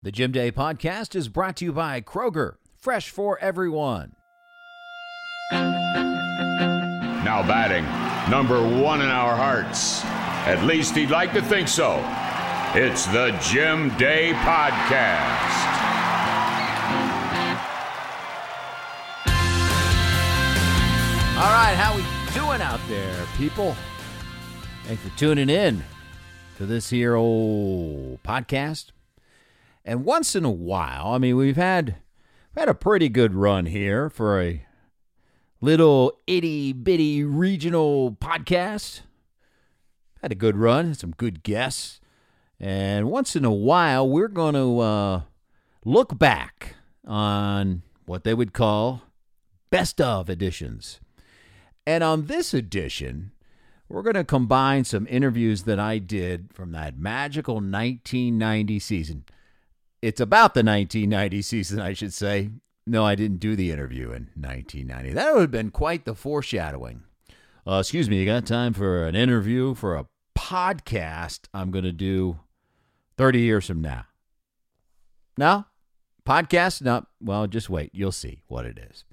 The Jim Day podcast is brought to you by Kroger, fresh for everyone. Now batting, number one in our hearts. At least he'd like to think so. It's the Jim Day Podcast. All right, how are we doing out there, people? Thanks for tuning in to this here old podcast. And once in a while, I mean, we've had we've had a pretty good run here for a little itty bitty regional podcast. Had a good run, some good guests. And once in a while, we're going to uh, look back on what they would call best of editions. And on this edition, we're going to combine some interviews that I did from that magical 1990 season. It's about the 1990 season, I should say. No, I didn't do the interview in 1990. That would have been quite the foreshadowing. Uh, excuse me, you got time for an interview for a podcast I'm going to do 30 years from now? No? Podcast? No. Well, just wait. You'll see what it is.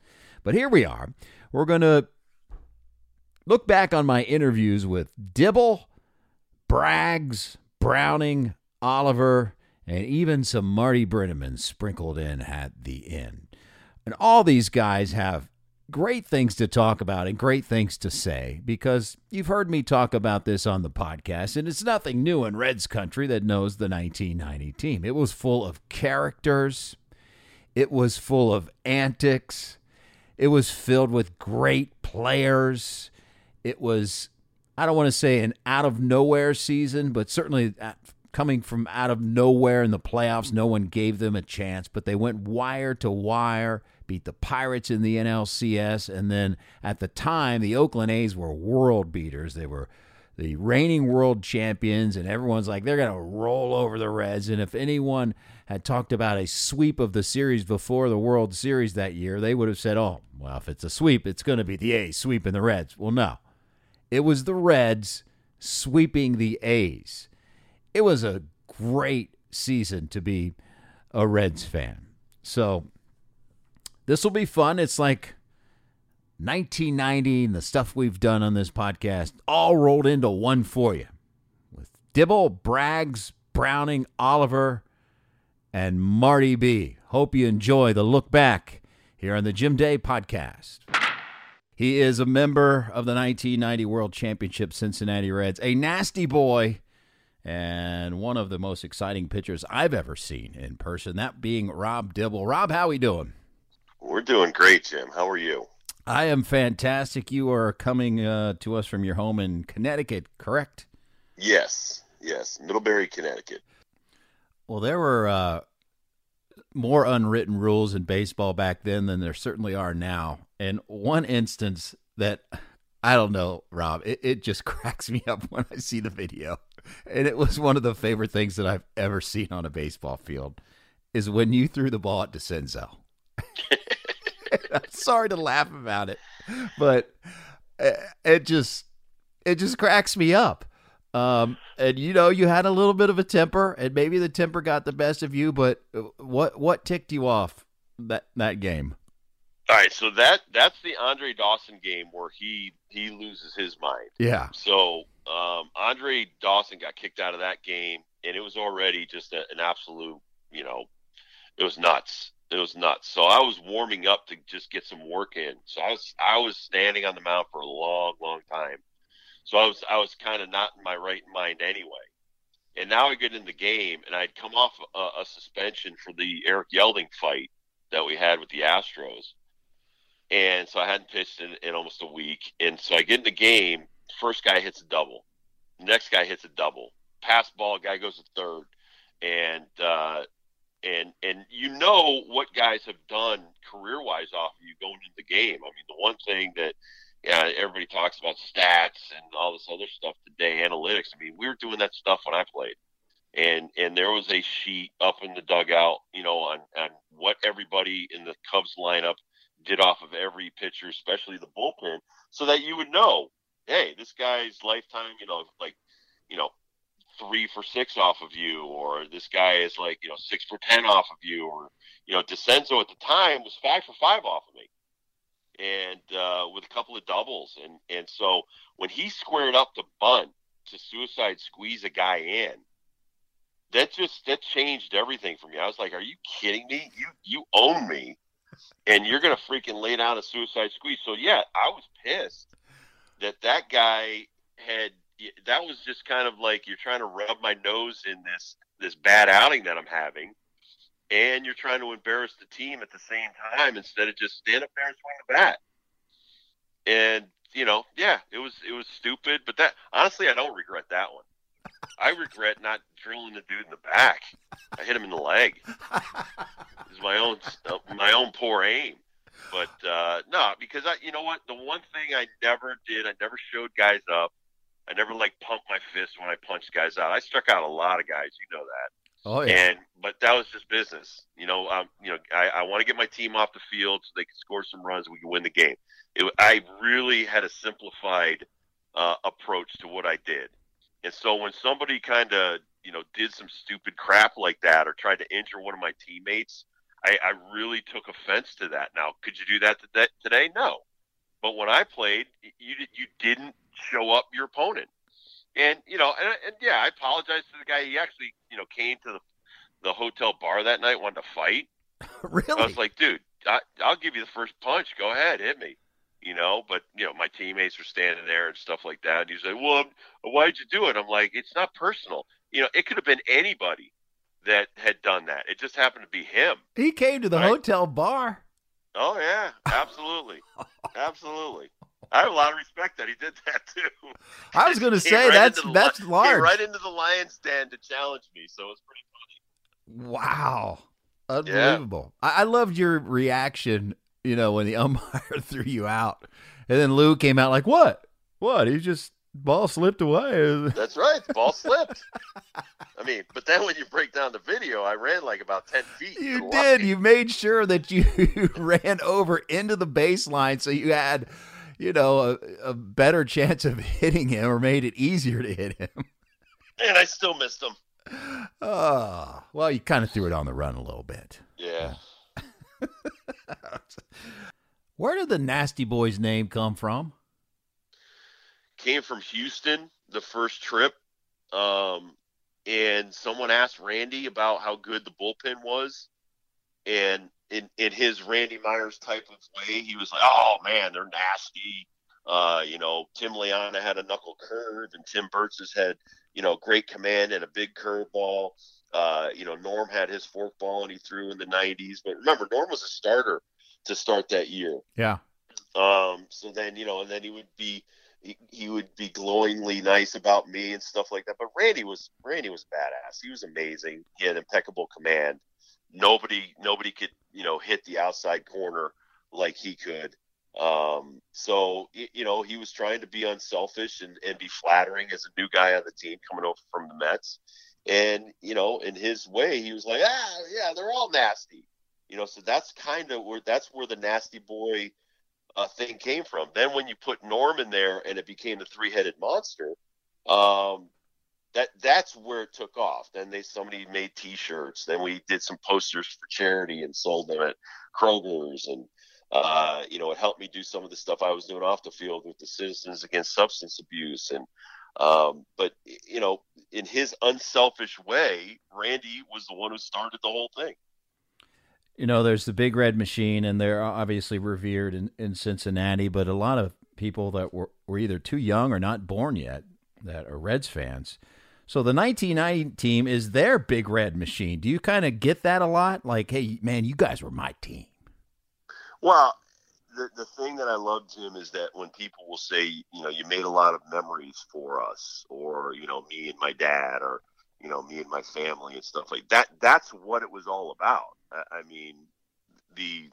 But here we are. We're going to Look back on my interviews with Dibble, Braggs, Browning, Oliver, and even some Marty Brennaman sprinkled in at the end. And all these guys have great things to talk about and great things to say because you've heard me talk about this on the podcast, and it's nothing new in Reds country that knows the 1990 team. It was full of characters, it was full of antics, it was filled with great players. It was, I don't want to say an out of nowhere season, but certainly coming from out of nowhere in the playoffs, no one gave them a chance, but they went wire to wire, beat the Pirates in the NLCS, and then at the time, the Oakland A's were world beaters. They were the reigning world champions, and everyone's like, they're going to roll over the Reds. And if anyone had talked about a sweep of the series before the World Series that year, they would have said, oh, well, if it's a sweep, it's going to be the A's sweeping the Reds. Well, no. It was the Reds sweeping the A's. It was a great season to be a Reds fan. So this will be fun. It's like 1990 and the stuff we've done on this podcast all rolled into one for you with Dibble, Braggs, Browning, Oliver, and Marty B. Hope you enjoy the look back here on the Jim Day podcast. He is a member of the 1990 World Championship Cincinnati Reds, a nasty boy, and one of the most exciting pitchers I've ever seen in person. That being Rob Dibble. Rob, how we doing? We're doing great, Jim. How are you? I am fantastic. You are coming uh, to us from your home in Connecticut, correct? Yes, yes, Middlebury, Connecticut. Well, there were uh, more unwritten rules in baseball back then than there certainly are now. And one instance that I don't know, Rob, it, it just cracks me up when I see the video. And it was one of the favorite things that I've ever seen on a baseball field is when you threw the ball at Dascenzo. I'm sorry to laugh about it, but uh, it just it just cracks me up um, and you know, you had a little bit of a temper, and maybe the temper got the best of you. But uh, what what ticked you off that that game? All right, so that that's the Andre Dawson game where he he loses his mind. Yeah. So um, Andre Dawson got kicked out of that game, and it was already just a, an absolute, you know, it was nuts. It was nuts. So I was warming up to just get some work in. So I was I was standing on the mound for a long, long time so I was I was kind of not in my right mind anyway. And now I get in the game, and I'd come off a, a suspension for the Eric Yelding fight that we had with the Astros, and so I hadn't pitched in, in almost a week. And so I get in the game. First guy hits a double, next guy hits a double. Pass ball, guy goes to third, and uh, and and you know what guys have done career wise off of you going into the game. I mean, the one thing that yeah, everybody talks about stats and all this other stuff today, analytics. I mean, we were doing that stuff when I played, and and there was a sheet up in the dugout, you know, on on what everybody in the Cubs lineup did off of every pitcher, especially the bullpen, so that you would know, hey, this guy's lifetime, you know, like, you know, three for six off of you, or this guy is like, you know, six for 10 off of you, or, you know, Dascenzo at the time was five for five off of me. And uh, with a couple of doubles. And, and so when he squared up to bunt to suicide squeeze a guy in, that just that changed everything for me. I was like, "Are you kidding me? You you own me, and you're gonna freaking lay down a suicide squeeze." So yeah, I was pissed that that guy had. That was just kind of like you're trying to rub my nose in this this bad outing that I'm having, and you're trying to embarrass the team at the same time instead of just stand up there and swing the bat. And you know, yeah, it was it was stupid, but that honestly, I don't regret that one. I regret not drilling the dude in the back. I hit him in the leg. It was my own uh, my own poor aim. But uh, no, because I, you know what? The one thing I never did, I never showed guys up. I never like pumped my fist when I punched guys out. I struck out a lot of guys, you know that. Oh yeah. And but that was just business. You know, um, you know, I, I want to get my team off the field so they can score some runs. We can win the game. It, I really had a simplified uh, approach to what I did. And so when somebody kind of, you know, did some stupid crap like that or tried to injure one of my teammates, I, I really took offense to that. Now, could you do that today? No. But when I played, you you didn't show up your opponent, and you know, and, and yeah, I apologize to the guy. He actually, you know, came to the the hotel bar that night, wanted to fight. really? I was like, dude, I, I'll give you the first punch. Go ahead, hit me you know. But you know, my teammates were standing there and stuff like that. And he's like, "Well, why'd you do it?" I'm like, "It's not personal. You know, it could have been anybody that had done that. It just happened to be him." He came to the right? hotel bar. Oh yeah, absolutely, absolutely. I have a lot of respect that he did that too. I was going to say right that's that's li- large. right into the Lions den to challenge me, so it was pretty funny. Wow, unbelievable! Yeah. I-, I loved your reaction you know, when the umpire threw you out. And then Lou came out like, what? What? He just, ball slipped away. That's right. The ball slipped. I mean, but then when you break down the video, I ran like about 10 feet. You did. You made sure that you ran over into the baseline so you had, you know, a, a better chance of hitting him or made it easier to hit him. And I still missed him. Oh, well, you kind of threw it on the run a little bit. Yeah. Where did the Nasty Boys name come from? Came from Houston, the first trip. Um, and someone asked Randy about how good the bullpen was. And in, in his Randy Myers type of way, he was like, oh, man, they're nasty. Uh, you know, Tim Layana had a knuckle curve, and Tim Birtsas had, you know, great command and a big curveball. Uh, you know, Norm had his fork ball and he threw in the 90s. But remember, Norm was a starter to start that year. Yeah. Um, so then, you know, and then he would be he, he would be glowingly nice about me and stuff like that. But Randy was Randy was badass. He was amazing. He had impeccable command. Nobody nobody could, you know, hit the outside corner like he could. Um, so you know, he was trying to be unselfish and, and be flattering as a new guy on the team coming over from the Mets. And, you know, in his way, he was like, ah, yeah, they're all nasty. You know, so that's kind of where that's where the nasty boy uh, thing came from. Then when you put Norm in there and it became the three headed monster, um, that that's where it took off. Then they somebody made T-shirts. Then we did some posters for charity and sold them at Kroger's, and uh, you know it helped me do some of the stuff I was doing off the field with the Citizens Against Substance Abuse and um, but you know, in his unselfish way, Randy was the one who started the whole thing. You know, there's the Big Red Machine, and they're obviously revered in, in Cincinnati, but a lot of people that were, were either too young or not born yet that are Reds fans. So the 1990 team is their Big Red Machine. Do you kind of get that a lot? Like, hey, man, you guys were my team. Well, the, the thing that I love, Jim, is that when people will say, you know, you made a lot of memories for us, or you know, me and my dad, or you know, me and my family and stuff like that. That's what it was all about. I, mean, the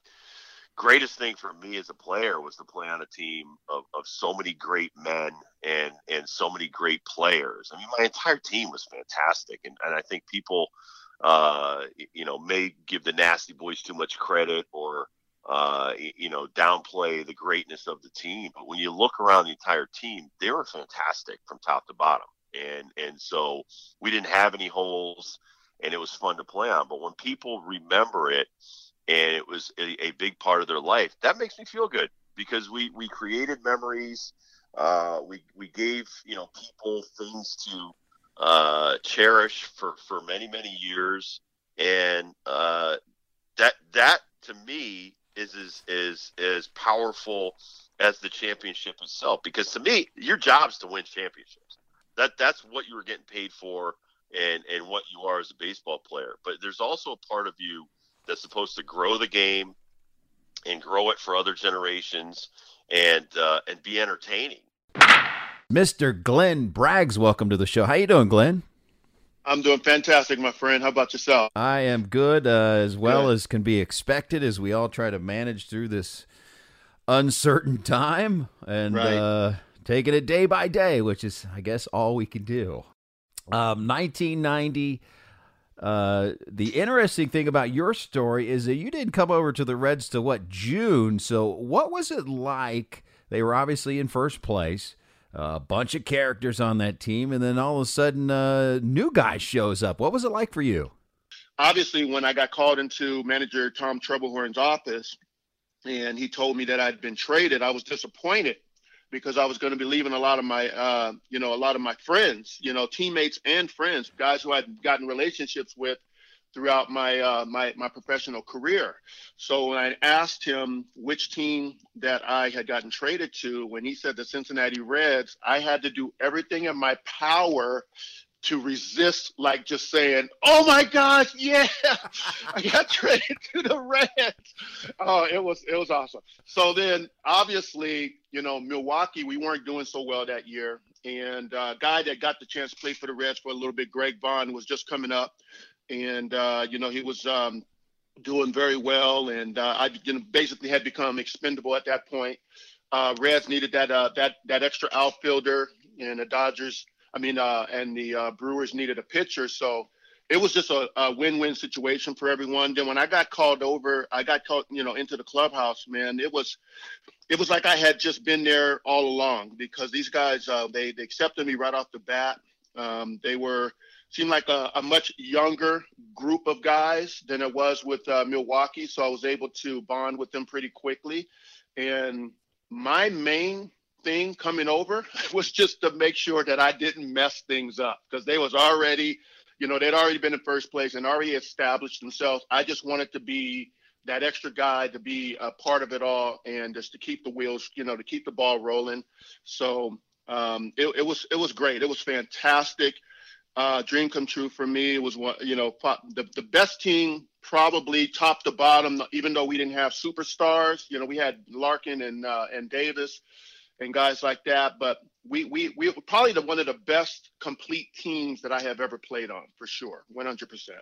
greatest thing for me as a player was to play on a team of, of so many great men and and so many great players. I mean, my entire team was fantastic, and, and I think people, uh, you know, may give the Nasty Boys too much credit or uh, you know, downplay the greatness of the team. But when you look around the entire team, they were fantastic from top to bottom. and and so we didn't have any holes, and it was fun to play on. But when people remember it, and it was a, a big part of their life, that makes me feel good because we we created memories. Uh, we we gave you know people things to uh, cherish for for many many years, and uh, that that to me is is is as powerful as the championship itself. Because to me, your job is to win championships. That that's what you were getting paid for, and and what you are as a baseball player. But there's also a part of you that's supposed to grow the game and grow it for other generations and uh, and be entertaining. Mr. Glenn Braggs, welcome to the show. How you doing, Glenn? I'm doing fantastic, my friend. How about yourself? I am good, uh, as well good. as can be expected, as we all try to manage through this uncertain time and right. uh, taking it day by day, which is, I guess, all we can do. Um, 1990. Uh, the interesting thing about your story is that you didn't come over to the Reds to what June. So, what was it like? They were obviously in first place a bunch of characters on that team, and then all of a sudden, a uh, new guy shows up. What was it like for you? Obviously, when I got called into manager Tom Trebelhorn's office, and he told me that I'd been traded, I was disappointed because I was going to be leaving a lot of my, uh, you know, a lot of my friends, you know, teammates and friends, guys who I'd gotten relationships with throughout my uh, my my professional career. So when I asked him which team that I had gotten traded to, when he said the Cincinnati Reds, I had to do everything in my power to resist like just saying, "Oh my gosh, yeah, I got traded to the Reds." Oh, it was it was awesome. So then, obviously, you know, Milwaukee, we weren't doing so well that year, and uh, guy that got the chance to play for the Reds for a little bit, Greg Vaughn, was just coming up and uh, you know he was um, doing very well, and uh, I you know, basically had become expendable at that point. Uh, Reds needed that uh, that that extra outfielder, and the Dodgers, I mean, uh, and the uh, Brewers needed a pitcher, so it was just a, a, win-win situation for everyone. Then when I got called over, I got called, you know, into the clubhouse. Man, it was, it was like I had just been there all along because these guys, uh, they they accepted me right off the bat. Um, they were seemed like a, a, much younger group of guys than it was with uh, Milwaukee. So I was able to bond with them pretty quickly. And my main thing coming over was just to make sure that I didn't mess things up because they was already, you know, they'd already been in first place and already established themselves. I just wanted to be that extra guy to be a part of it all and just to keep the wheels, you know, to keep the ball rolling. So um, it, it was it was great. It was fantastic uh, dream come true for me. It was one, you know, the, the best team probably top to bottom, even though we didn't have superstars. You know, we had Larkin and uh, and Davis and guys like that, but we we we were probably the one of the best complete teams that I have ever played on for sure, one hundred percent.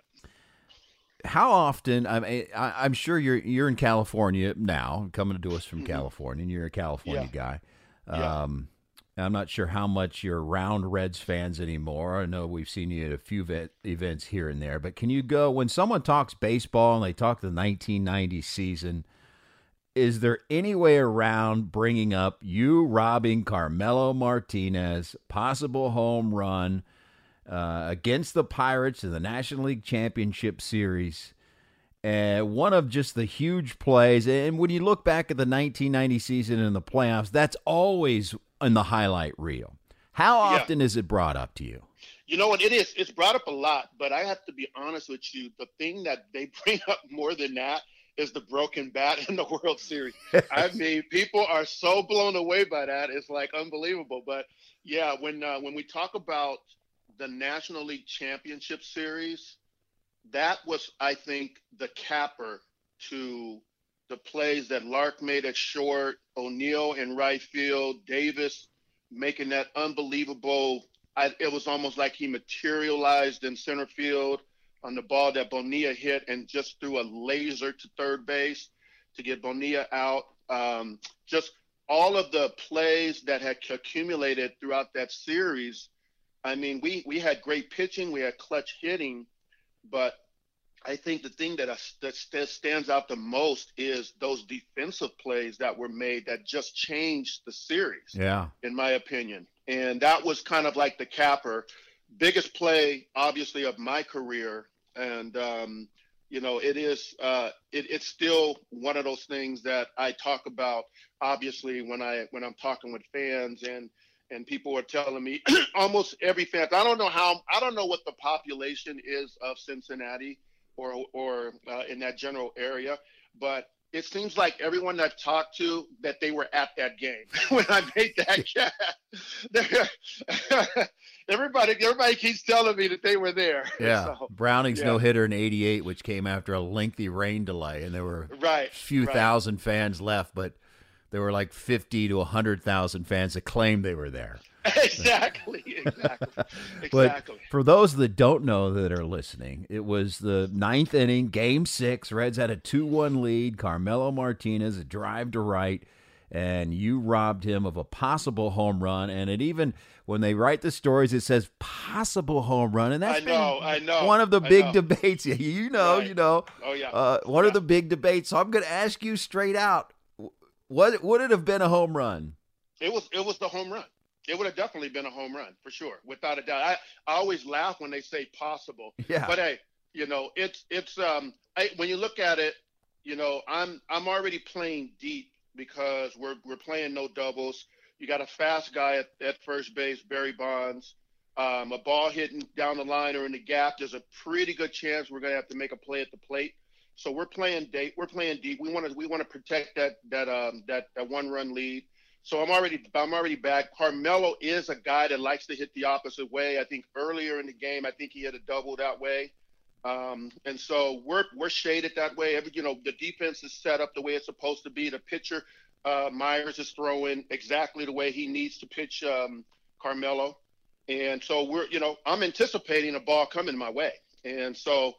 How often? I mean, I, am sure you're you're in California now, coming to us from mm-hmm. California, and you're a California yeah. guy. Um, I'm not sure how much you're around Reds fans anymore. I know we've seen you at a few vet- events here and there, but can you go when someone talks baseball and they talk the 1990 season? Is there any way around bringing up you robbing Carmelo Martinez, possible home run uh, against the Pirates in the National League Championship Series? Uh, one of just the huge plays. And when you look back at the 1990 season and the playoffs, that's always in the highlight reel. How often yeah. is it brought up to you? You know what? It is. It's brought up a lot, but I have to be honest with you. The thing that they bring up more than that is the broken bat in the World Series. I mean, people are so blown away by that. It's like unbelievable. But yeah, when uh, when we talk about the National League Championship Series, that was, I think, the capper to the plays that Lark made at short, O'Neill in right field, Davis making that unbelievable. I, it was almost like he materialized in center field on the ball that Bonilla hit and just threw a laser to third base to get Bonilla out. Um, just all of the plays that had accumulated throughout that series. I mean, we we had great pitching, we had clutch hitting, but I think the thing that, that stands out the most is those defensive plays that were made that just changed the series. Yeah, in my opinion. and that was kind of like the capper. Biggest play, obviously, of my career, and um, you know, it is uh, it, it's still one of those things that I talk about. Obviously, when I when I'm talking with fans and and people are telling me almost every fan. I don't know how I don't know what the population is of Cincinnati or or uh, in that general area, but it seems like everyone I've talked to that they were at that game when I made that catch. everybody, everybody keeps telling me that they were there. Yeah, so, Browning's yeah. no hitter in '88, which came after a lengthy rain delay, and there were right a few right. thousand fans left, but there were like 50 to 100,000 fans that claimed they were there. exactly, exactly, exactly. For those that don't know that are listening, it was the ninth inning, game six. Reds had a 2 1 lead. Carmelo Martinez, a drive to right, and you robbed him of a possible home run. And it even, when they write the stories, it says possible home run. And that's I know, I know. one of the big debates. You know, right. you know. Oh, yeah. Uh, one yeah. of the big debates. So I'm going to ask you straight out what would it have been a home run? It was it was the home run. It would have definitely been a home run for sure, without a doubt. I, I always laugh when they say possible. Yeah. But hey, you know, it's it's um I, when you look at it, you know, I'm I'm already playing deep because we're we're playing no doubles. You got a fast guy at, at first base, Barry Bonds. Um, a ball hitting down the line or in the gap, there's a pretty good chance we're gonna have to make a play at the plate. So we're playing deep. We're playing deep. We want to we want to protect that that um that, that one run lead. So I'm already I'm already back. Carmelo is a guy that likes to hit the opposite way. I think earlier in the game, I think he had a double that way. Um, and so we're we're shaded that way. Every you know the defense is set up the way it's supposed to be. The pitcher uh, Myers is throwing exactly the way he needs to pitch um, Carmelo. And so we're you know I'm anticipating a ball coming my way. And so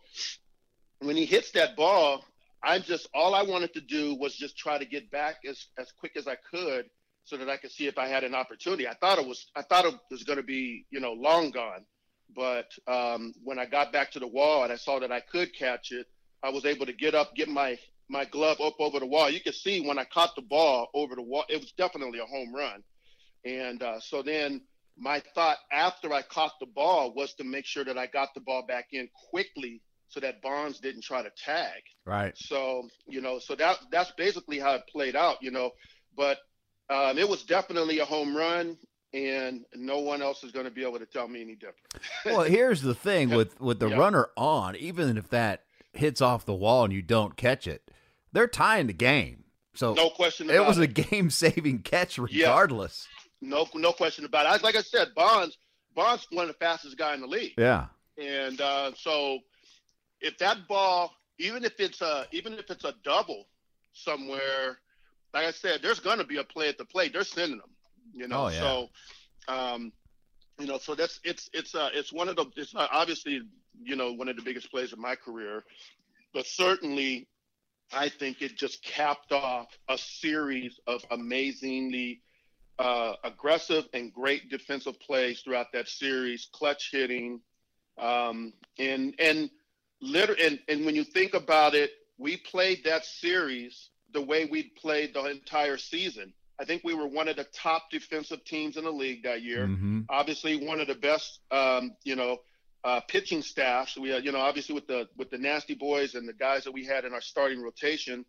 when he hits that ball, I'm just all I wanted to do was just try to get back as as quick as I could so that I could see if I had an opportunity. I thought it was I thought it was going to be you know long gone, but um, when I got back to the wall and I saw that I could catch it, I was able to get up, get my my glove up over the wall. You could see when I caught the ball over the wall, it was definitely a home run. And uh, so then my thought after I caught the ball was to make sure that I got the ball back in quickly so that Bonds didn't try to tag. Right. So you know, so that that's basically how it played out. You know, but um, it was definitely a home run, and no one else is going to be able to tell me any different. well, here's the thing with with the Yeah. runner on, even if that hits off the wall and you don't catch it, they're tying the game. So no question it was it. a game saving catch regardless. no no question about it. I, like I said, Bonds Bonds one of the fastest guy in the league, Yeah. and uh, so if that ball, even if it's a even if it's a double somewhere, like I said, there's going to be a play at the plate. They're sending them, you know. Oh, yeah. So, um, you know, so that's it's it's uh it's one of the it's not obviously you know one of the biggest plays of my career, but certainly, I think it just capped off a series of amazingly uh, aggressive and great defensive plays throughout that series, clutch hitting, um, and and liter- and and when you think about it, we played that series the way we played the entire season. I think we were one of the top defensive teams in the league that year. Mhm. Obviously, one of the best, um, you know, uh, pitching staffs. We had, you know, obviously with the with the nasty boys and the guys that we had in our starting rotation,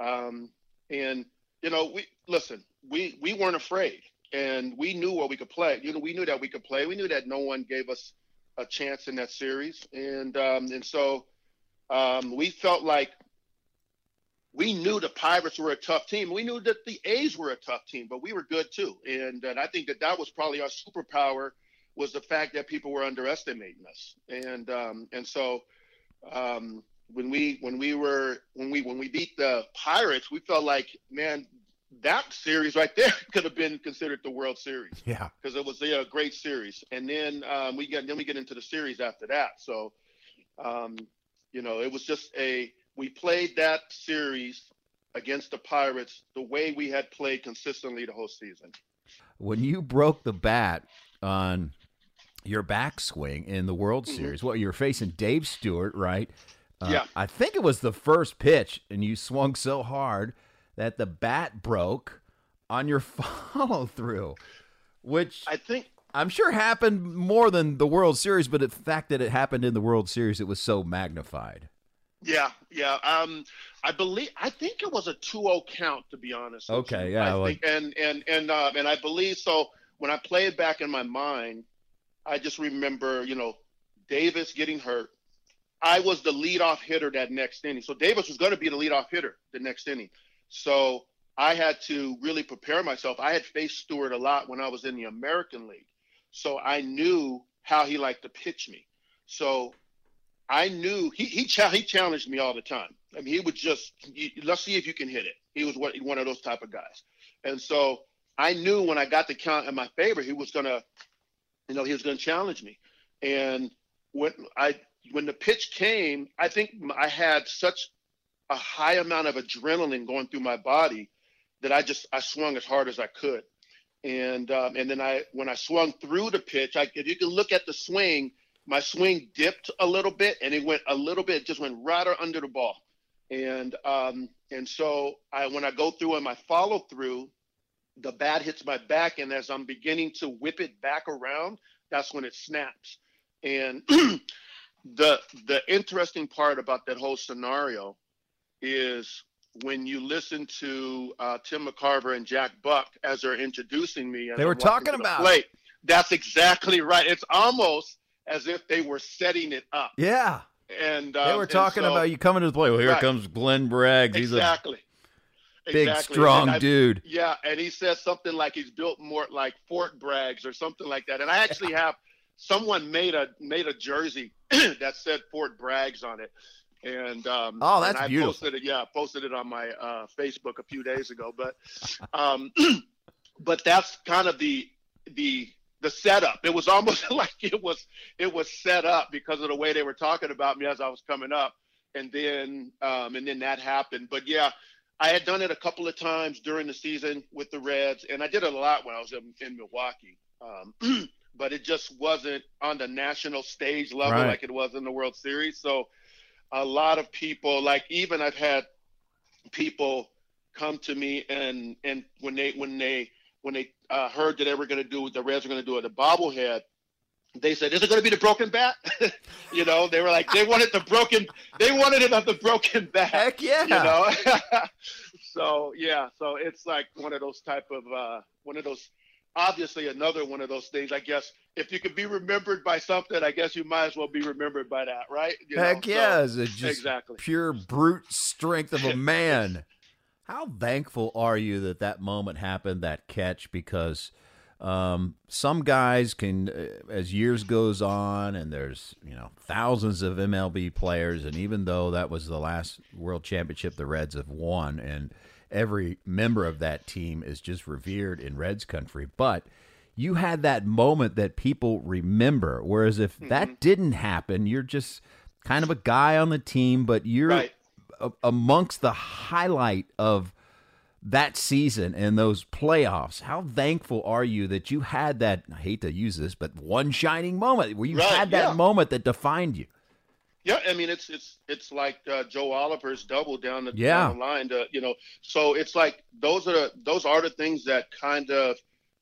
um, and you know, we listen. We we weren't afraid, and we knew what we could play. You know, we knew that we could play. We knew that no one gave us a chance in that series, and um, and so um, we felt like we knew the Pirates were a tough team. We knew that the A's were a tough team, but we were good too. And, and I think that that was probably our superpower was the fact that people were underestimating us. And um, and so um, when we when we were when we when we beat the Pirates, we felt like man that series right there could have been considered the World Series Yeah. because it was a great series. And then um, we get then we get into the series after that. So, um, you know, it was just a we played that series against the Pirates the way we had played consistently the whole season. When you broke the bat on your backswing in the World Mhm. Series, Well, you were facing Dave Stewart, right? Uh, Yeah. I think it was the first pitch, and you swung so hard that the bat broke on your follow through. which I think I'm sure happened more than the World Series, but the fact that it happened in the World Series, it was so magnified. Yeah, yeah. Um, I believe I think it was a 2-0 count to be honest. Okay, yeah, I think, and and and uh, and I believe so. When I play it back in my mind, I just remember, you know, Davis getting hurt. I was the leadoff hitter that next inning, so Davis was going to be the leadoff hitter the next inning. So I had to really prepare myself. I had faced Stewart a lot when I was in the American League, so I knew how he liked to pitch me. So I knew he he, he challenged me all the time. I mean, he would just let's see if you can hit it. He was what one of those type of guys, and so I knew when I got the count in my favor, he was gonna, you know, he was gonna challenge me. And when I when the pitch came, I think I had such a high amount of adrenaline going through my body that I just I swung as hard as I could. And um, and then I when I swung through the pitch, I, if you can look at the swing, my swing dipped a little bit and it went a little bit, just went right under the ball. And um, and so I when I go through and my follow through, the bat hits my back, and as I'm beginning to whip it back around, that's when it snaps. And the the interesting part about that whole scenario is when you listen to uh, Tim McCarver and Jack Buck as they're introducing me. They were talking about it. plate, That's exactly right. It's almost as if they were setting it up. Yeah. And They um, were talking so- about you coming to the play. Well, here Right. comes Glenn Braggs. He's exactly. a big, Exactly. strong I- dude. Yeah, and he says something like he's built more like Fort Braggs or something like that. And I actually have someone made a made a jersey that said Fort Braggs on it. And um, Oh, that's and I beautiful. posted it. Yeah, I posted it on my uh, Facebook a few days ago. But um, but that's kind of the the the setup. It was almost like it was it was set up because of the way they were talking about me as I was coming up, and then um, and then that happened. But yeah, I had done it a couple of times during the season with the Reds, and I did it a lot when I was in, in Milwaukee. Um, but it just wasn't on the national stage level Right. like it was in the World Series. So a lot of people, like even I've had people come to me and and when they when they when they uh, heard that they were going to do the Reds were going to do it, the bobblehead. They said, "Is it going to be the broken bat?" you know, they were like, they wanted the broken, they wanted it on the broken bat Heck yeah. you know so yeah so it's like one of those type of uh one of those obviously another one of those things i guess if you could be remembered by something i guess you might as well be remembered by that right You know, Heck so- yeah. It's just exactly. pure brute strength of a man. How thankful are you that that moment happened, that catch? Because um, some guys can, uh, as years goes on, and there's you know thousands of MLB players, and even though that was the last World Championship the Reds have won, and every member of that team is just revered in Reds country, but you had that moment that people remember. Whereas if Mm-hmm. that didn't happen, you're just kind of a guy on the team, but you're Right. a- amongst the highlight of that season and those playoffs. How thankful are you that you had that? I hate to use this, but one shining moment where you Right, had that yeah. moment that defined you. Yeah, I mean it's it's it's like uh, Joe Oliver's double down the, Yeah. down the line. To, you know, so it's like those are the those are the things that kind of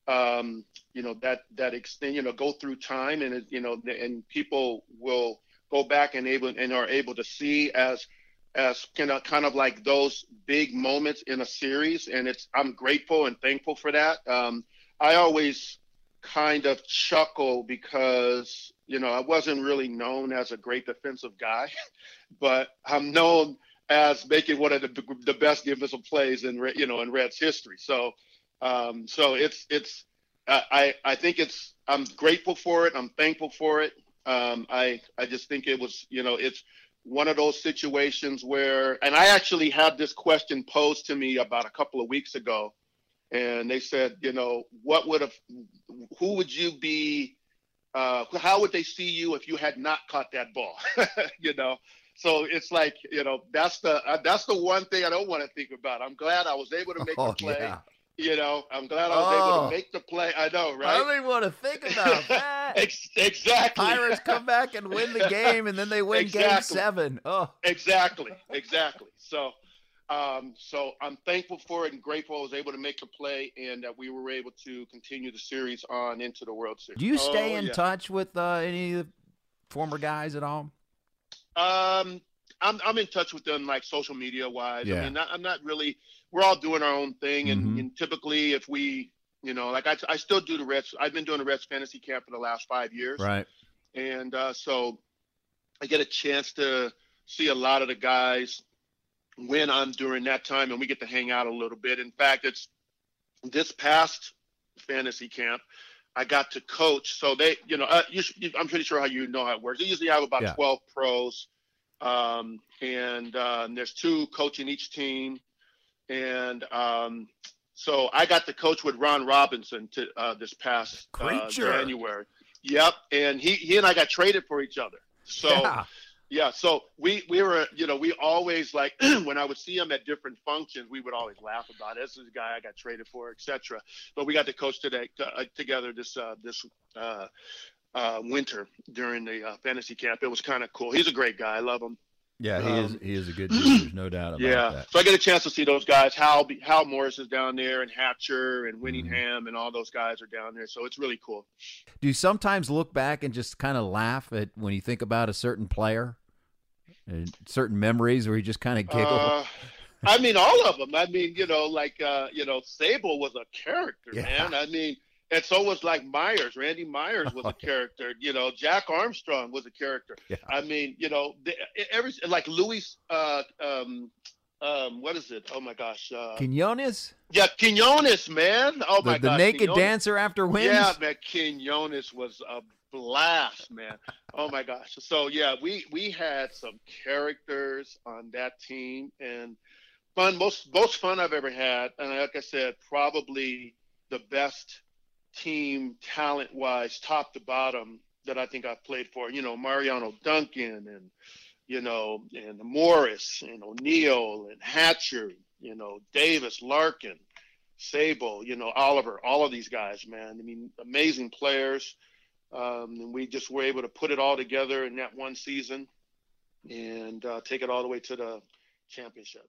um, you know that that extend you know go through time and you know and people will go back and able and are able to see as as kind of kind of like those big moments in a series and it's I'm grateful and thankful for that. Um, I always kind of chuckle because you know I wasn't really known as a great defensive guy, but I'm known as making one of the, the best defensive plays in you know in Reds history. So um, so it's it's I I think it's I'm grateful for it. I'm thankful for it. Um, I I just think it was you know it's one of those situations where and I actually had this question posed to me about a couple of weeks ago and they said, you know, what would have, who would you be, uh, how would they see you if you had not caught that ball, you know? So it's like, you know, that's the uh, that's the one thing I don't want to think about. I'm glad I was able to make Oh, the play. yeah. You know, I'm glad I was able Oh. to make the play. I know, right? I don't even want to think about that. Ex- exactly. Pirates come back and win the game, and then they win Game Seven. Oh, exactly exactly so Um, so I'm thankful for it and grateful I was able to make the play and that we were able to continue the series on into the World Series. Do you stay Oh, in yeah. touch with uh, any of the former guys at all? Um, I'm I'm in touch with them like social media wise. Yeah. I mean, not, I'm not really. We're all doing our own thing, and, Mhm. and typically, if we, you know, like I, I still do the Reds. I've been doing the Reds fantasy camp for the last five years, Right. and uh, so I get a chance to see a lot of the guys when I'm during that time, and we get to hang out a little bit. In fact, it's this past fantasy camp. I got to coach, so they, you know, uh, you, should- I'm pretty sure how you know how it works. They usually have about Yeah. 12 pros, um, and, uh, and there's two coaching each team, and um, so I got to coach with Ron Robinson to uh, this past uh. January. Yep, and he he and I got traded for each other. So yeah. yeah, so we we were you know we always like when I would see him at different functions, we would always laugh about it. this is the guy I got traded for, etc. But we got to coach today uh, together this uh, this uh, uh, winter during the uh, fantasy camp. It was kind of cool. He's a great guy. I love him. Yeah, he is. Um, He is a good dude. There's no doubt about yeah, that. so I get a chance to see those guys. Hal Hal Morris is down there, and Hatcher and Winningham, Mm-hmm. and all those guys are down there. So it's really cool. Do you sometimes look back and just kind of laugh at when you think about a certain player, and certain memories, where you just kind of giggle? Uh, I mean, all of them. I mean, you know, like uh, you know, Sabo was a character, Yeah. man. I mean, and so was like Myers. Randy Myers was a character. You know, Jack Armstrong was a character. Yeah. I mean, you know, the, every like Luis. Uh, um, um, what is it? Oh my gosh. Uh, Quinones, yeah, Quinones, man. Oh the, my the gosh. naked Quinones. dancer after wins. Yeah, man, Quinones was a blast, man. Oh my gosh. So yeah, we we had some characters on that team and fun, most most fun I've ever had. And like I said, probably the best team talent wise, top to bottom, that I think I've played for. You know, Mariano Duncan and you know, and Morris and O'Neill and Hatcher, you know, Davis, Larkin. Sabo, you know, Oliver, all of these guys, man. I mean, amazing players. Um, and we just were able to put it all together in that one season and uh, take it all the way to the championship.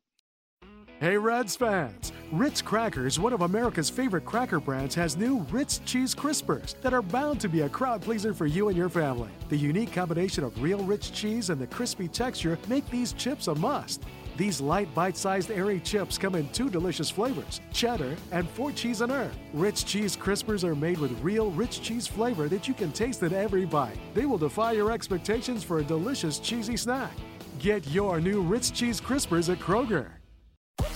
Hey, Reds fans! Ritz Crackers, one of America's favorite cracker brands, has new Ritz Cheese Crispers that are bound to be a crowd pleaser for you and your family. The unique combination of real rich cheese and the crispy texture make these chips a must. These light, bite sized, airy chips come in two delicious flavors cheddar and four cheese and herb. Ritz Cheese Crispers are made with real rich cheese flavor that you can taste in every bite. They will defy your expectations for a delicious cheesy snack. Get your new Ritz Cheese Crispers at Kroger.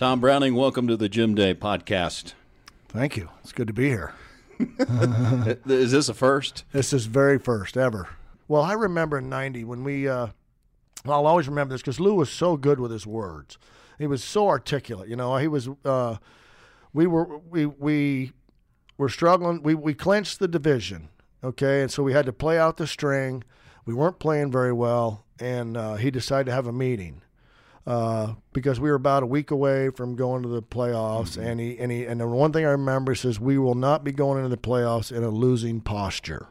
Tom Browning, welcome to the Jim Day podcast. Thank you. It's good to be here. Is this a first? This is very first ever. Well, I remember in '90 when we. Uh, I'll always remember this because Lou was so good with his words. He was so articulate. You know, he was. Uh, we were we we were struggling. We we clinched the division. Okay, and so we had to play out the string. We weren't playing very well, and uh, he decided to have a meeting. Uh, because we were about a week away from going to the playoffs. And he and he and the one thing I remember says we will not be going into the playoffs in a losing posture.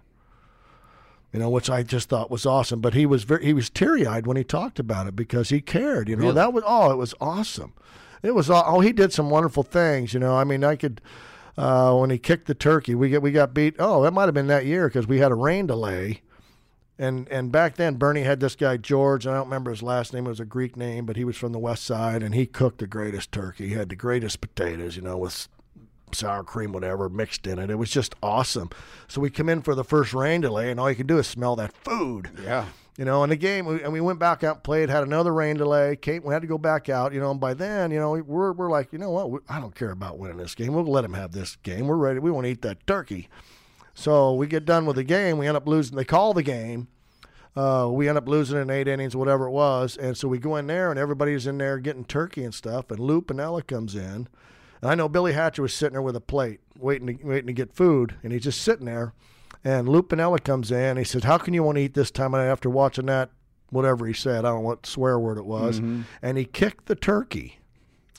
You know, which I just thought was awesome. But he was very he was teary eyed when he talked about it because he cared. You know, Really? that was oh, it was awesome. It was oh, he did some wonderful things. You know, I mean, I could. Uh, when he kicked the turkey, we get we got beat. Oh, that might have been that year because we had a rain delay, and and back then Bernie had this guy George. I don't remember his last name. It was a Greek name, but he was from the West Side, and he cooked the greatest turkey. He had the greatest potatoes, you know, with sour cream, whatever, mixed in it. It was just awesome. So we come in for the first rain delay, and all you can do is smell that food. Yeah. You know, and the game, we, and we went back out and played, had another rain delay. Kate, we had to go back out, you know, and by then, you know, we're, we're like, you know what, we, I don't care about winning this game. We'll let him have this game. We're ready. We want to eat that turkey. So we get done with the game. We end up losing. They call the game. Uh, we end up losing in eight innings, whatever it was. And so we go in there, and everybody's in there getting turkey and stuff. And Lou Piniella comes in. And I know Billy Hatcher was sitting there with a plate, waiting to, waiting to get food. And he's just sitting there. And Lou Piniella comes in. He says, How can you want to eat this time of night after watching that, whatever he said? I don't know what swear word it was. And he kicked the turkey,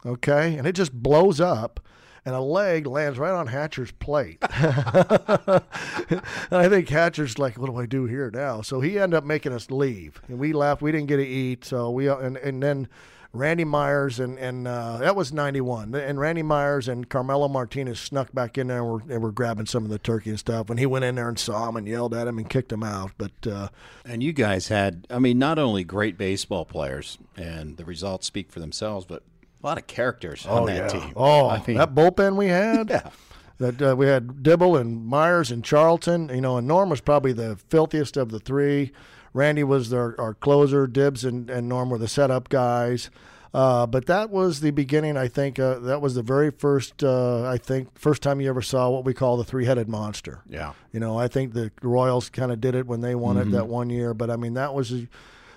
okay? And it just blows up. And a leg lands right on Hatcher's plate. and I think Hatcher's like, what do I do here now? So he ended up making us leave, and we left. We didn't get to eat, so we and and then Randy Myers and and uh, that was '91, and Randy Myers and Carmelo Martinez snuck back in there and were, and were grabbing some of the turkey and stuff. And he went in there and saw him and yelled at him and kicked him out. But uh, And you guys had, I mean, not only great baseball players, and the results speak for themselves, but a lot of characters on that team. Oh, I mean, that bullpen we had. yeah. That uh, we had Dibble and Myers and Charlton. You know, and Norm was probably the filthiest of the three. Randy was our, our closer. Dibbs and, and Norm were the setup guys. Uh, but that was the beginning. I think uh, that was the very first. Uh, I think first time you ever saw what we call the three-headed monster. Yeah. You know, I think the Royals kind of did it when they won it that one year. But I mean, that was,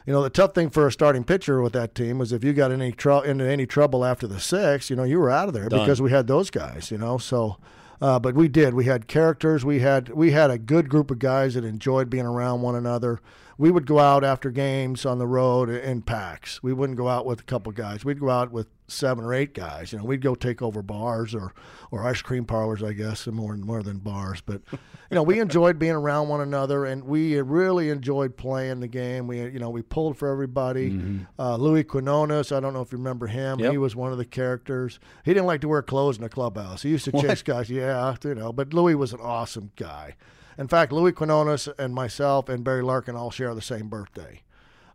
you know, the tough thing for a starting pitcher with that team was if you got any tr- into any trouble after the sixth, you know, you were out of there Done. because we had those guys. You know, so. Uh, but we did. We had characters. We had we had a good group of guys that enjoyed being around one another. We would go out after games on the road in packs. We wouldn't go out with a couple guys. We'd go out with seven or eight guys. You know, we'd go take over bars or, or ice cream parlors, I guess, and more more than bars. But you know, we enjoyed being around one another, and we really enjoyed playing the game. We you know we pulled for everybody. Uh, Luis Quinones, I don't know if you remember him. Yep. He was one of the characters. He didn't like to wear clothes in the clubhouse. He used to chase guys. Yeah, you know. But Luis was an awesome guy. In fact, Luis Quinones and myself and Barry Larkin all share the same birthday,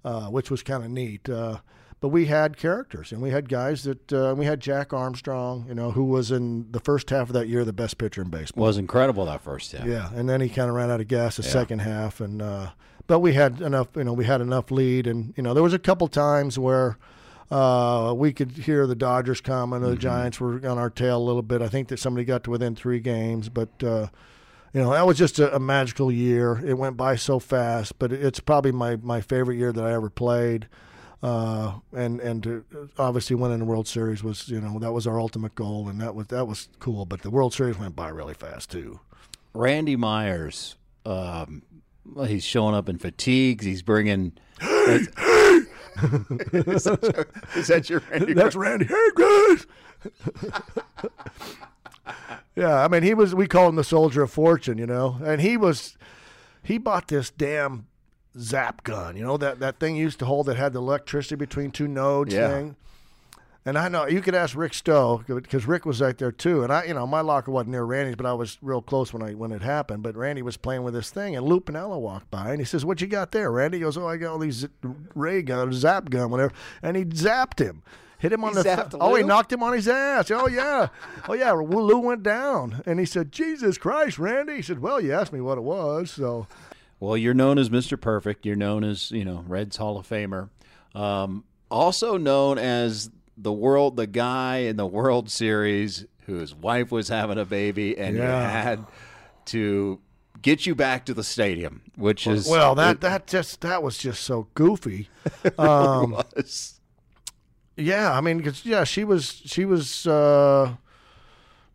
uh, which was kind of neat. Uh, but we had characters, and we had guys that uh, we had Jack Armstrong, you know, who was in the first half of that year the best pitcher in baseball. Was incredible that first half. Yeah, and then he kind of ran out of gas the second half, and uh, but we had enough. You know, we had enough lead, and you know, there was a couple times where uh, we could hear the Dodgers coming. The Giants were on our tail a little bit. I think that somebody got to within three games, but. Uh, you know, that was just a, a magical year. It went by so fast, but it's probably my, my favorite year that I ever played. Uh, and and to, obviously winning the World Series was you know that was our ultimate goal, and that was that was cool. But the World Series went by really fast too. Randy Myers, um, he's showing up in fatigues. He's bringing. is, that your, is that your Randy? That's Randy. Hey guys. yeah, I mean he was. We call him the soldier of fortune, you know, and he was. He bought this damn zap gun, you know that that thing used to hold that had the electricity between two nodes Yeah. thing. And I know you could ask Rick Stowe because Rick was right there too. And I, you know, my locker wasn't near Randy's, but I was real close when I when it happened. But Randy was playing with this thing, and Lou Piniella walked by, and he says, "What you got there?" Randy goes, "Oh, I got all these ray gun, zap gun, whatever." And he zapped him, hit him on the. zapped oh, he knocked him on his ass. Oh yeah, oh yeah. Lou went down, and he said, "Jesus Christ, Randy." He said, "Well, you asked me what it was, so." Well, you're known as Mr. Perfect. You're known as you know Reds Hall of Famer. Um, also known as the world, the guy in the World Series whose wife was having a baby, and you had to get you back to the stadium, which is Well, that it that just that was just so goofy. Um, was. Yeah, I mean, 'cause, yeah, she was she was uh,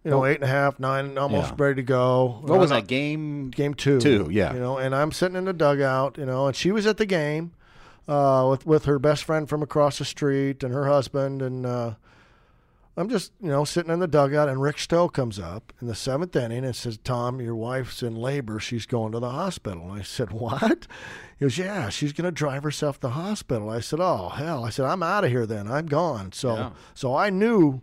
you know eight and a half, nine, almost Yeah. ready to go. What was that game? Game two. Two, yeah. You know, and I'm sitting in the dugout, you know, and she was at the game uh, with with her best friend from across the street and her husband, and uh, I'm just you know sitting in the dugout, and Rick Stowe comes up in the seventh inning and says, "Tom, your wife's in labor. She's going to the hospital." And I said, "What?" He goes, "Yeah, she's going to drive herself to the hospital." I said, "Oh hell!" I said, "I'm out of here then. I'm gone." So Yeah. so I knew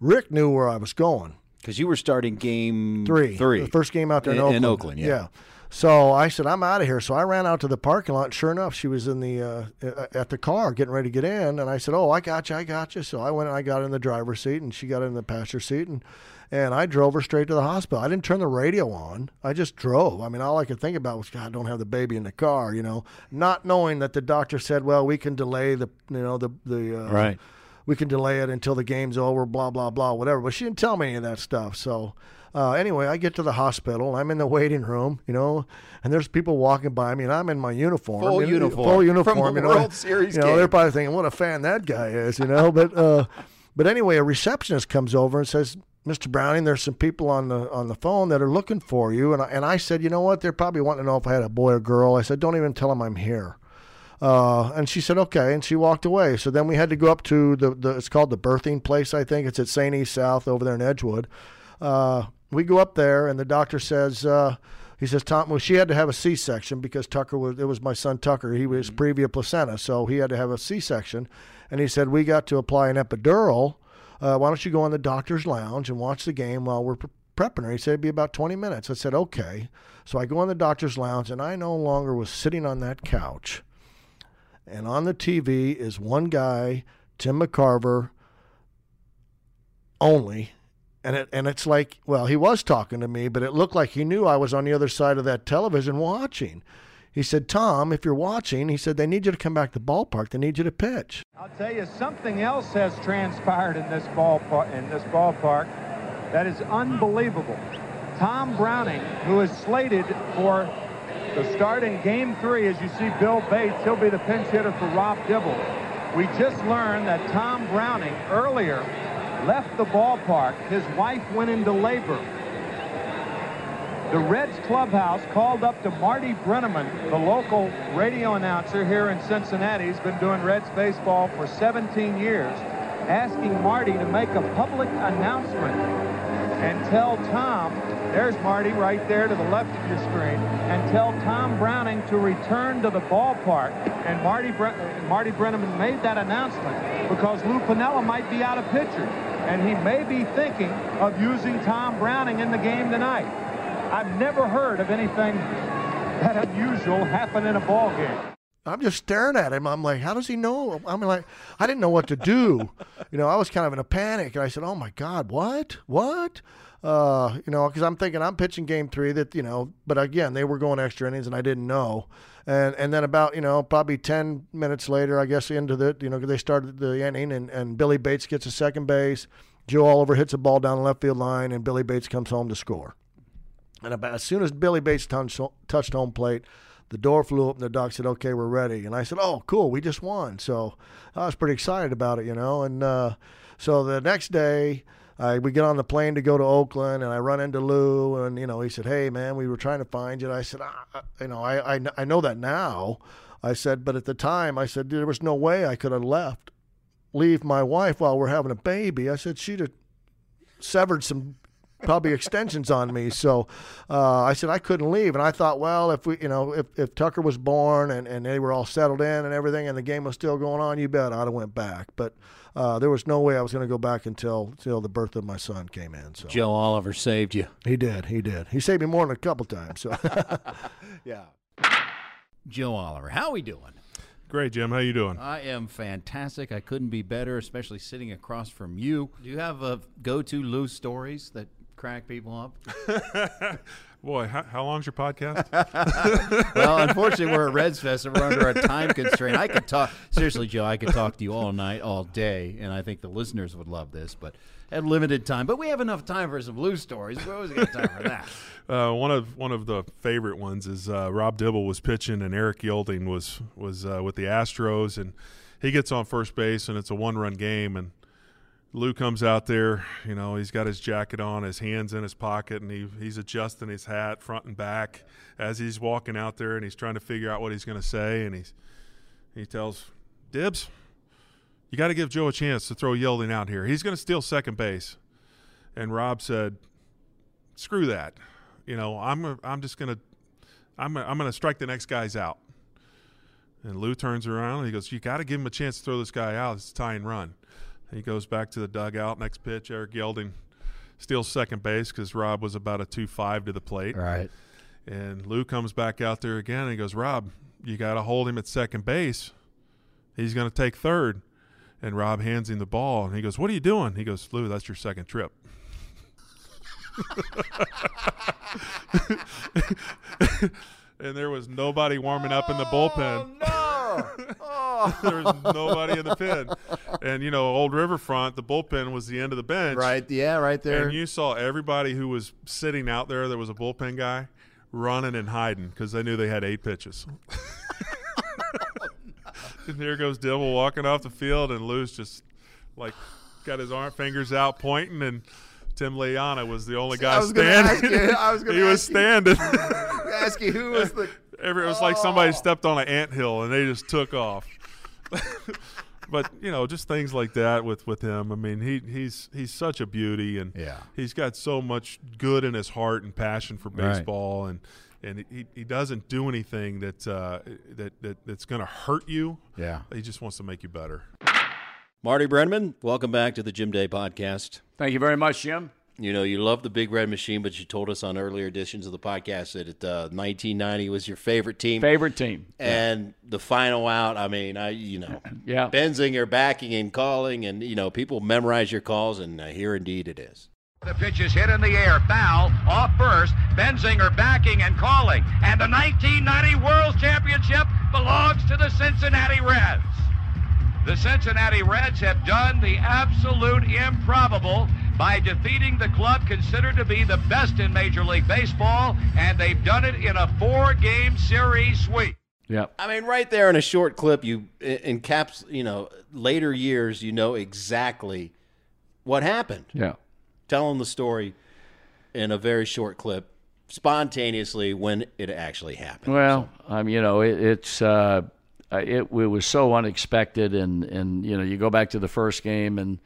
Rick knew where I was going Because you were starting game three. Three. The first game out there in, In- Oakland. in Oakland, yeah. So I said, I'm out of here. So I ran out to the parking lot. Sure enough, she was in the uh, at the car getting ready to get in. And I said, Oh, I got you. I got you. So I went and I got in the driver's seat, and she got in the passenger seat, and and I drove her straight to the hospital. I didn't turn the radio on. I just drove. I mean, all I could think about was, God, I don't have the baby in the car. You know, not knowing that the doctor said, Well, we can delay the you know the the uh, Right. We can delay it until the game's over, blah blah blah, whatever. But she didn't tell me any of that stuff. So uh, anyway, I get to the hospital. I'm in the waiting room, you know, and there's people walking by me, and I'm in my uniform, Full uniform. full uniform. From you know, World Series You know, game. they're probably thinking, "What a fan that guy is," you know. but uh, but anyway, a receptionist comes over and says, "Mr. Browning, there's some people on the on the phone that are looking for you." And I, and I said, "You know what? They're probably wanting to know if I had a boy or girl." I said, "Don't even tell them I'm here." Uh, and she said, okay. And she walked away. So then we had to go up to the, the it's called the birthing place, I think. It's at St. East South over there in Edgewood. Uh, we go up there, and the doctor says, uh, he says, Tom, well, she had to have a C section because Tucker was, it was my son Tucker. He was previa placenta, so he had to have a C section. And he said, we got to apply an epidural. Uh, why don't you go in the doctor's lounge and watch the game while we're pre- prepping her? He said, it'd be about 20 minutes. I said, okay. So I go in the doctor's lounge, and I no longer was sitting on that couch and on the TV is one guy, Tim McCarver, only. And it and it's like, well, he was talking to me, but it looked like he knew I was on the other side of that television watching. He said, Tom, if you're watching, he said, they need you to come back to the ballpark. They need you to pitch. I'll tell you, something else has transpired in this ballpark. In this ballpark, that is unbelievable. Tom Browning, who is slated for the start in Game Three, as you see Bill Bates, he'll be the pinch hitter for Rob Dibble. We just learned that Tom Browning earlier left the ballpark. His wife went into labor. The Reds clubhouse called up to Marty Brennaman, the local radio announcer here in Cincinnati. He's been doing Reds baseball for 17 years, asking Marty to make a public announcement and tell Tom, there's Marty right there to the left of your screen, and tell Tom Browning to return to the ballpark. And Marty, Bre- Marty Brennaman made that announcement because Lou Piniella might be out of pitcher, and he may be thinking of using Tom Browning in the game tonight. I've never heard of anything that unusual happen in a ball game. I'm just staring at him. I'm like, how does he know? I'm like, I didn't know what to do. you know, I was kind of in a panic, and I said, "Oh my God, what? What?" Uh, you know, because I'm thinking I'm pitching game three. That you know, but again, they were going extra innings, and I didn't know. And and then about you know probably ten minutes later, I guess into the you know they started the inning, and and Billy Bates gets a second base. Joe Oliver hits a ball down the left field line, and Billy Bates comes home to score. And about as soon as Billy Bates touched, touched home plate, the door flew open. The doc said, "Okay, we're ready." And I said, "Oh, cool, we just won." So I was pretty excited about it, you know. And uh, so the next day, I, we get on the plane to go to Oakland, and I run into Lou, and you know, he said, "Hey, man, we were trying to find you." And I said, ah, "You know, I, I I know that now." I said, "But at the time, I said there was no way I could have left, leave my wife while we're having a baby." I said she'd have severed some probably extensions on me. So uh, I said I couldn't leave, and I thought, well, if we, you know, if, if Tucker was born and, and they were all settled in and everything, and the game was still going on, you bet I'd have went back. But uh, there was no way I was going to go back until until the birth of my son came in. So Joe Oliver saved you. he did, he did. He saved me more than a couple times. So Yeah. Joe Oliver, how we doing? Great, Jim. How you doing? I am fantastic. I couldn't be better, especially sitting across from you. Do you have a go-to Lou stories that crack people up? Boy, how, how long's your podcast? well, unfortunately, we're at Reds Fest and we're under a time constraint. I could talk seriously, Joe. I could talk to you all night, all day, and I think the listeners would love this. But at limited time, but we have enough time for some Lou stories. We always got time for that. uh, one of one of the favorite ones is uh, Rob Dibble was pitching and Eric Yelding was was uh, with the Astros and he gets on first base and it's a one run game and Lou comes out there, you know, he's got his jacket on, his hands in his pocket, and he, he's adjusting his hat front and back as he's walking out there, and he's trying to figure out what he's going to say, and he's he tells Dibs, you got to give Joe a chance to throw Yelding out here. He's going to steal second base, and Rob said, "Screw that, you know, I'm I'm just going to I'm I'm going to strike the next guys out." And Lou turns around and he goes, "You got to give him a chance to throw this guy out. It's a tie and run." He goes back to the dugout. Next pitch, Eric Yelding steals second base because Rob was about a two-five to the plate. Right. And Lou comes back out there again and he goes, Rob, you got to hold him at second base. He's going to take third. And Rob hands him the ball and he goes, What are you doing? He goes, Lou, that's your second trip. and there was nobody warming up in the bullpen. Oh, no. oh, there was nobody in the pen. And you know, old Riverfront, the bullpen was the end of the bench. Right. Yeah. Right there. And you saw everybody who was sitting out there that was a bullpen guy running and hiding because they knew they had eight pitches. and there goes Dibble walking off the field, and Lou's just like got his arm fingers out pointing, and Tim Layana was the only guy I was gonna standing. you- I was gonna he was ask you- standing. ask you who was the. Every, it was like somebody oh. stepped on an anthill and they just took off. But you know, just things like that with, with him. I mean, he he's he's such a beauty, and Yeah. he's got so much good in his heart and passion for Right. baseball, and and he, he doesn't do anything that uh, that, that that's going to hurt you. Yeah. He just wants to make you better. Marty Brennaman, welcome back to the Jim Day podcast. Thank you very much, Jim. You know, you love the Big Red Machine, but you told us on earlier editions of the podcast that it, uh, 1990 was your favorite team. Favorite team. And the final out, I mean, I you know, Yeah. Benzinger backing and calling, and you know, people memorize your calls, and uh, here indeed it is. The pitch is hit in the air. Foul off first. Benzinger backing and calling. And the 1990 World Championship belongs to the Cincinnati Reds. The Cincinnati Reds have done the absolute improbable by defeating the club considered to be the best in Major League Baseball, and they've done it in a four-game series sweep. Yep. I mean, right there in a short clip, you in caps, you know, later years, you know exactly what happened. Yeah. Telling the story in a very short clip, spontaneously when it actually happened. Well, um, you know, it, it's uh, it, it was so unexpected, and and you know, you go back to the first game, and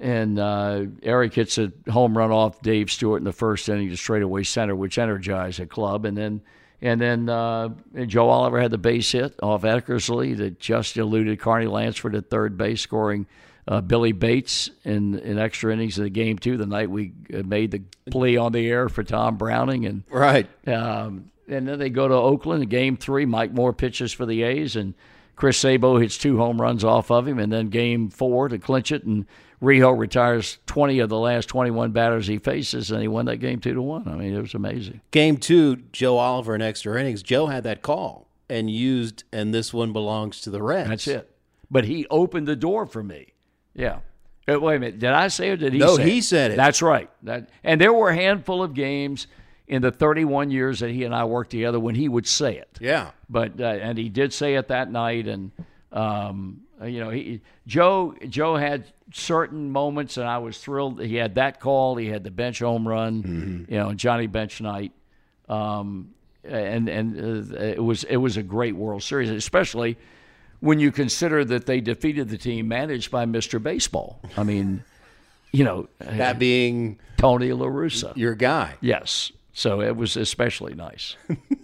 and uh, Eric hits a home run off Dave Stewart in the first inning to straightaway center, which energized the club, and then. And then uh, Joe Oliver had the base hit off Eckersley that just eluded Carney Lansford at third base, scoring uh, Billy Bates in, in extra innings of the game too. The night we uh, made the plea on the air for Tom Browning, and Right. um, and then they go to Oakland in game three. Mike Moore pitches for the A's, and Chris Sabo hits two home runs off of him. And then game four to clinch it, and Rijo retires 20 of the last 21 batters he faces, and he won that game two to one. I mean, it was amazing. Game two, Joe Oliver in extra innings. Joe had that call and used, and this one belongs to the Reds. That's it. But he opened the door for me. Yeah. Uh, wait a minute. Did I say it? Did he? No, he said it. That's right. That and there were a handful of games in the 31 years that he and I worked together when he would say it. Yeah. but uh, and he did say it that night, and um, you know, he Joe Joe had certain moments, and I was thrilled. He had that call, he had the bench home run, you know, Johnny Bench night, um, and and uh, it was it was a great World Series, especially when you consider that they defeated the team managed by Mister Baseball. I mean, you know, That being Tony La Russa, your guy. yes. So it was especially nice.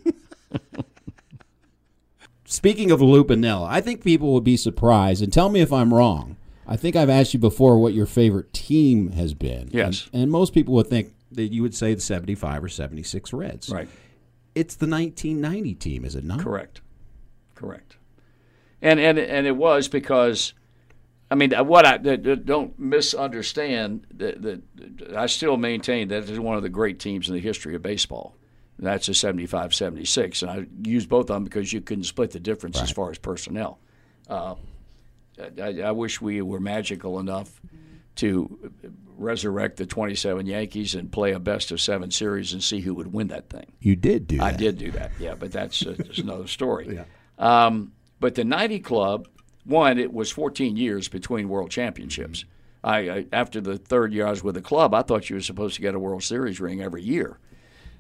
Speaking of Lou Piniella, I think people would be surprised, and tell me if I'm wrong. I think I've asked you before what your favorite team has been. Yes. And, and most people would think that you would say the 75 or 76 Reds. Right. It's the 1990 team, is it not? Correct. Correct. And and and it was because, I mean, uh, what I don't misunderstand that, that I still maintain that it is one of the great teams in the history of baseball. And that's a 75 76. And I use both of them because you couldn't split the difference as far as personnel. Uh, I, I wish we were magical enough to resurrect the 27 Yankees and play a best of seven series and see who would win that thing. You did do that. I did do that, yeah, but that's, uh, another story. Yeah. Um, but the 90 Club, one, it was 14 years between world championships. I, I After the third year I was with the club, I thought you were supposed to get a World Series ring every year.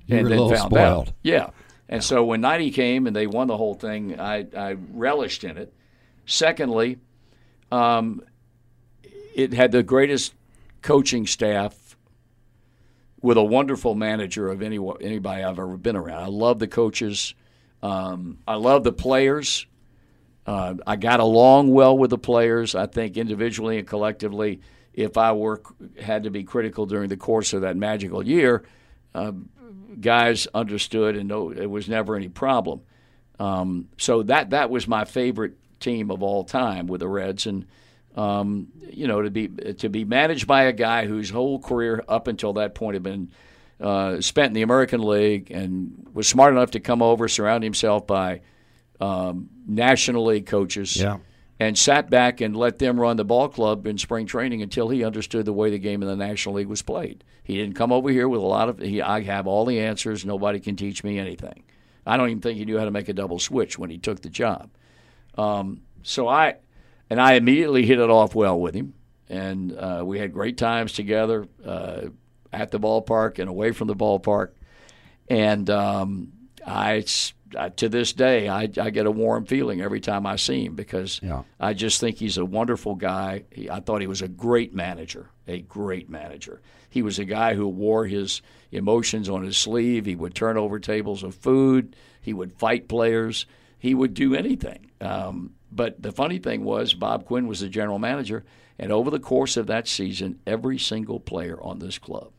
You and were a then little found spoiled. out. Yeah. And so when 90 came and they won the whole thing, I, I relished in it. Secondly, um, it had the greatest coaching staff with a wonderful manager of any anybody I've ever been around. I love the coaches. Um, I love the players. Uh, I got along well with the players. I think individually and collectively, if I were had to be critical during the course of that magical year, uh, guys understood and no, it was never any problem. Um, so that that was my favorite team of all time with the Reds, and um, you know to be to be managed by a guy whose whole career up until that point had been uh, spent in the American League and was smart enough to come over, surround himself by um, National League coaches. Yeah. And sat back and let them run the ball club in spring training until he understood the way the game in the National League was played. He didn't come over here with a lot of. He, I have all the answers. Nobody can teach me anything. I don't even think he knew how to make a double switch when he took the job. Um, so I, and I immediately hit it off well with him, and uh, we had great times together uh, at the ballpark and away from the ballpark, and um, I uh, to this day, I, I get a warm feeling every time I see him because Yeah. I just think he's a wonderful guy. He, I thought he was a great manager, a great manager. He was a guy who wore his emotions on his sleeve. He would turn over tables of food. He would fight players. He would do anything. Um, but the funny thing was, Bob Quinn was the general manager, and over the course of that season, every single player on this club,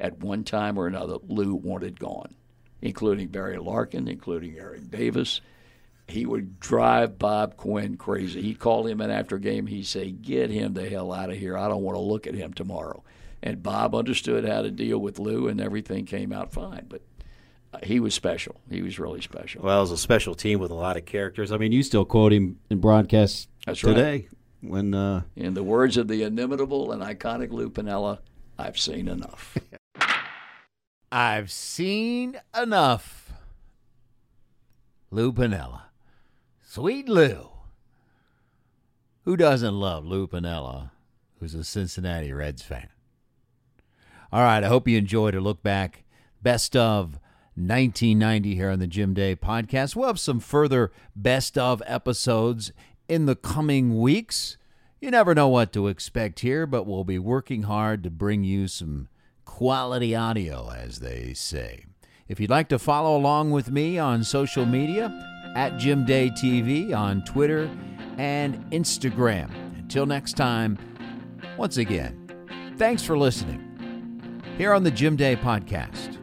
at one time or another, Lou wanted gone including Barry Larkin, including Aaron Davis. He would drive Bob Quinn crazy. He'd call him in after a game. He'd say, Get him the hell out of here. I don't want to look at him tomorrow. And Bob understood how to deal with Lou, and everything came out fine. But uh, he was special. He was really special. Well, it was a special team with a lot of characters. I mean, You still quote him in broadcasts That's right. today when uh, In the words of the inimitable and iconic Lou Piniella, I've seen enough. I've seen enough. Lou Piniella. Sweet Lou. Who doesn't love Lou Piniella, who's a Cincinnati Reds fan? All right, I hope you enjoyed a look back. Best of 1990 here on the Jim Day podcast. We'll have some further best of episodes in the coming weeks. You never know what to expect here, but we'll be working hard to bring you some quality audio, as they say. If you'd like to follow along with me on social media, at Jim Day TV on Twitter and Instagram. Until next time, once again, thanks for listening here on the Jim Day Podcast.